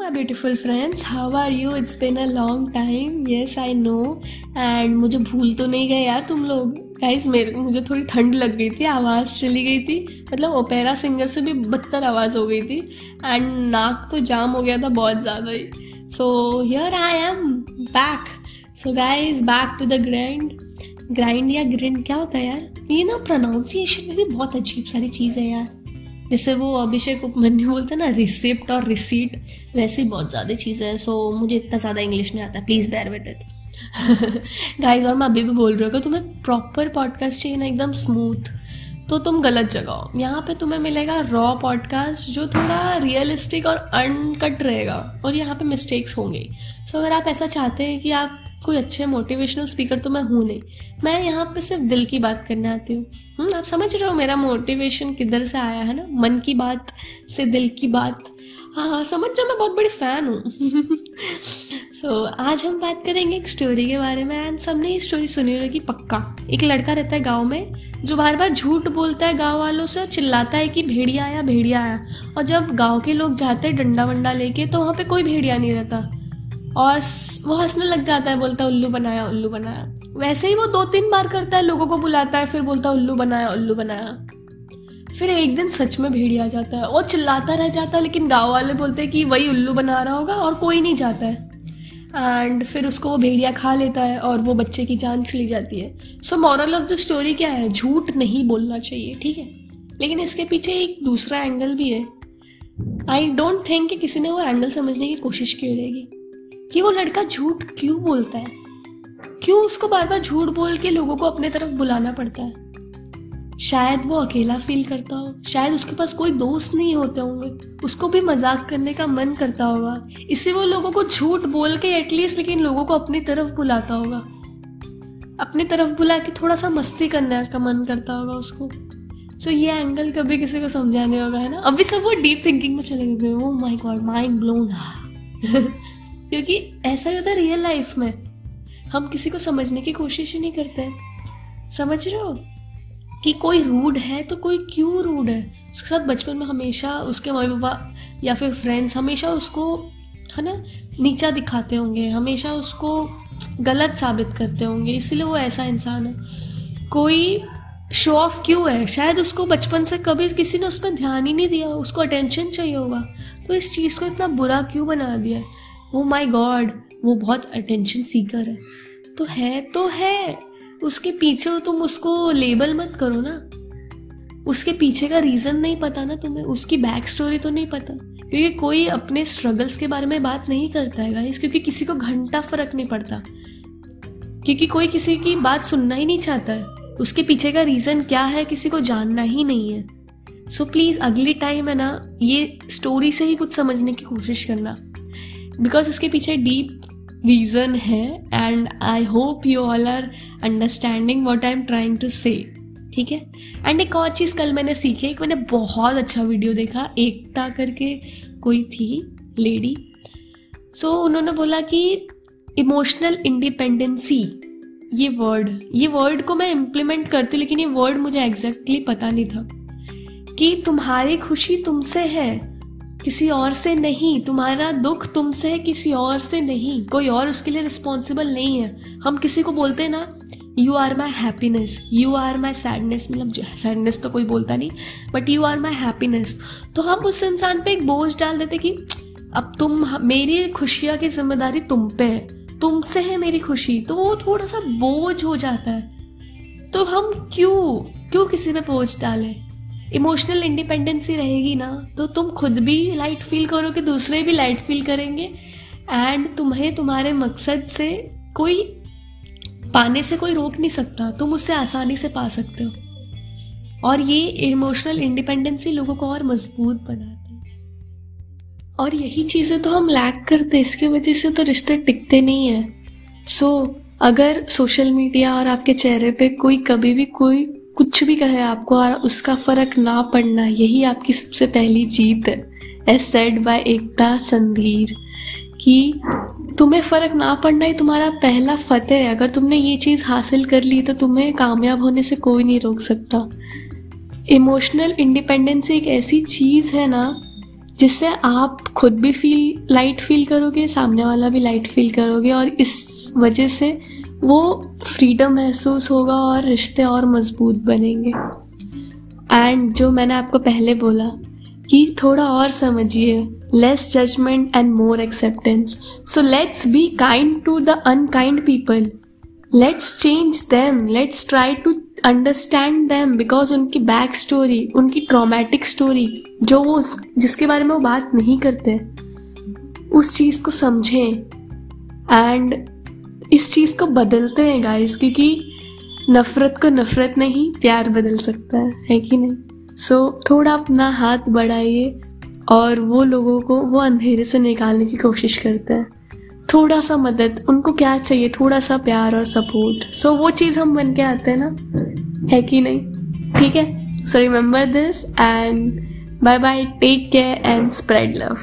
my beautiful friends. How are you? It's been a long time. Yes, I know. And मुझे भूल तो नहीं गए यार तुम लोग. गाइज़ मेरे मुझे थोड़ी ठंड लग गई थी. आवाज़ चली गई थी. मतलब ओपेरा सिंगर से भी बदतर आवाज़ हो गई थी. एंड नाक तो जाम हो गया था बहुत ज़्यादा ही. So here I am back so guys back to the grand grind या ग्रिंड क्या होता है यार? ये ना प्रोनाउंसिएशन में भी बहुत अजीब सारी चीज़ है यार. जैसे वो अभिषेक उपमन्यु बोलते हैं ना रिसिप्ट और रिसीट वैसे बहुत ज़्यादा चीज़ें हैं सो मुझे इतना ज़्यादा इंग्लिश नहीं आता प्लीज़ बैर विट इट गाइस और मैं अभी भी बोल रही हूँ तुम्हें प्रॉपर पॉडकास्ट चाहिए ना एकदम स्मूथ तो तुम गलत जगह हो। यहाँ पे तुम्हें मिलेगा रॉ पॉडकास्ट जो थोड़ा रियलिस्टिक और अनकट रहेगा और यहाँ पे मिस्टेक्स होंगे। सो so, अगर आप ऐसा चाहते हैं कि आप कोई अच्छे मोटिवेशनल स्पीकर तो मैं हूँ नहीं। मैं यहाँ पे सिर्फ़ दिल की बात करने आती हूँ। हम्म, आप समझ रहे हो मेरा मोटिवेशन किधर से आया है ना? मन की बात से दिल की बात। हाँ हाँ समझ जाओ मैं बहुत बड़ी फ़ैन हूँ। सो so, आज हम बात करेंगे एक स्टोरी के बारे में। एंड सबने ये स्टोरी सुनी होगी पक्का। एक लड़का रहता है गाँव में जो बार बार झूठ बोलता है गाँव वालों से और चिल्लाता है कि भेड़िया आया भेड़िया आया। और जब गाँव के लोग जाते हैं डंडा वंडा लेके तो वहाँ पे कोई भेड़िया नहीं रहता। और वो हंसने लग जाता है, बोलता है, उल्लू बनाया उल्लू बनाया। वैसे ही वो दो तीन बार करता है, लोगों को बुलाता है, फिर बोलता है, उल्लू बनाया उल्लू बनाया। फिर एक दिन सच में भेड़िया जाता है। और चिल्लाता रह जाता है, लेकिन गाँव वाले बोलते हैं कि वही उल्लू बना रहा होगा और कोई नहीं जाता है। एंड फिर उसको वो भेड़िया खा लेता है और वो बच्चे की जान चली जाती है। So moral of the story क्या है? झूठ नहीं बोलना चाहिए, ठीक है? लेकिन इसके पीछे एक दूसरा एंगल भी है। आई डोंट थिंक कि किसी ने वो एंगल समझने की कोशिश की रहेगी कि वो लड़का झूठ क्यों बोलता है? क्यों उसको बार बार झूठ बोल के लोगों को अपने तरफ़ बुलाना पड़ता है? शायद वो अकेला फील करता हो। शायद उसके पास कोई दोस्त नहीं होते होंगे। उसको भी मज़ाक करने का मन करता होगा। इससे वो लोगों को झूठ बोल के एटलीस्ट लेकिन लोगों को अपनी तरफ़ बुलाता होगा। अपनी तरफ़ बुला के थोड़ा सा मस्ती करने का मन करता होगा उसको। सो ये एंगल कभी किसी को समझाने होगा, है ना? अभी सब वो डीप थिंकिंग में चले गए oh my God mind blown क्योंकि ऐसा ही होता है रियल लाइफ में। हम किसी को समझने की कोशिश ही नहीं करते। समझ रहे हो? कि कोई रूड है तो कोई क्यों रूड है? उसके साथ बचपन में हमेशा उसके मम्मी पापा या फिर फ्रेंड्स हमेशा उसको, है ना, नीचा दिखाते होंगे, हमेशा उसको गलत साबित करते होंगे, इसलिए वो ऐसा इंसान है। कोई शो ऑफ़ क्यों है? शायद उसको बचपन से कभी किसी ने उस पर ध्यान ही नहीं दिया, उसको अटेंशन चाहिए होगा। तो इस चीज़ को इतना बुरा क्यों बना दिया है? ओ माई गॉड वो बहुत अटेंशन सीकर है। तो है तो है। उसके पीछे तुम उसको लेबल मत करो ना। उसके पीछे का रीज़न नहीं पता ना तुम्हें। उसकी बैक स्टोरी तो नहीं पता। क्योंकि कोई अपने स्ट्रगल्स के बारे में बात नहीं करता है गाइस क्योंकि किसी को घंटा फ़र्क नहीं पड़ता। क्योंकि कोई किसी की बात सुनना ही नहीं चाहता है। उसके पीछे का रीज़न क्या है, किसी को जानना ही नहीं है। सो प्लीज़ अगली टाइम है ना, ये स्टोरी से ही कुछ समझने की कोशिश करना। बिकॉज़ इसके पीछे डीप रीज़न है and I hope you all are understanding what I am trying to say ठीक है? एंड एक और चीज़ कल मैंने सीखी एक मैंने बहुत अच्छा वीडियो देखा एकता करके कोई थी लेडी सो so, उन्होंने बोला कि इमोशनल इंडिपेंडेंसी ये वर्ड ये वर्ड को मैं इम्प्लीमेंट करती हूँ लेकिन ये वर्ड मुझे एग्जैक्टली exactly पता नहीं था कि तुम्हारी खुशी तुमसे है किसी और से नहीं, तुम्हारा दुख तुमसे है, किसी और से नहीं। कोई और उसके लिए रिस्पॉन्सिबल नहीं है। हम किसी को बोलते हैं ना you are my happiness you are my sadness मतलब सैडनेस तो कोई बोलता नहीं but you are my happiness तो हम उस इंसान पे एक बोझ डाल देते कि, अब तुम, मेरी खुशियाँ की ज़िम्मेदारी तुम पे है, तुमसे है मेरी खुशी। तो वो थोड़ा सा बोझ हो जाता है। तो हम क्यों क्यों किसी पे बोझ डालें? इमोशनल इंडिपेंडेंसी रहेगी ना तो तुम खुद भी लाइट फील करोगे दूसरे भी लाइट फील करेंगे। एंड तुम्हें तुम्हारे मकसद से कोई पाने से कोई रोक नहीं सकता तुम उससे आसानी से पा सकते हो। और ये इमोशनल इंडिपेंडेंसी लोगों को और मज़बूत बनाती है। और यही चीज़ें तो हम लैक करते हैं इसकी वजह से तो रिश्ते टिकते नहीं है। सो so, अगर सोशल मीडिया और आपके चेहरे पे कोई कभी भी कोई कुछ भी कहे आपको और उसका फ़र्क ना पड़ना, यही आपकी सबसे पहली जीत है। As said by Ekta Sandhir, कि तुम्हें फ़र्क ना पड़ना ही तुम्हारा पहला फतेह है। अगर तुमने ये चीज़ हासिल कर ली तो तुम्हें कामयाब होने से कोई नहीं रोक सकता। इमोशनल इंडिपेंडेंस एक ऐसी चीज़ है ना, जिससे आप खुद भी फील लाइट फील करोगे, सामने वाला भी लाइट फील करोगे और इस वजह से वो फ्रीडम महसूस होगा और रिश्ते और मज़बूत बनेंगे। एंड जो मैंने आपको पहले बोला कि थोड़ा और समझिए less judgment and more acceptance so let's be kind to the unkind people let's change them let's try to understand them because उनकी बैक स्टोरी उनकी ट्रोमेटिक स्टोरी जो वो, जिसके बारे में वो बात नहीं करते, उस चीज़ को समझें। एंड इस चीज़ को बदलते हैं गाइस क्योंकि नफ़रत को नफ़रत नहीं प्यार बदल सकता है है कि नहीं? सो so, थोड़ा अपना हाथ बढ़ाइए और वो लोगों को वो अंधेरे से निकालने की कोशिश करते हैं। थोड़ा सा मदद उनको क्या चाहिए? थोड़ा सा प्यार और सपोर्ट। सो so, वो चीज़ हम बन के आते हैं ना? है कि नहीं? ठीक है? So remember this and bye bye take care and spread love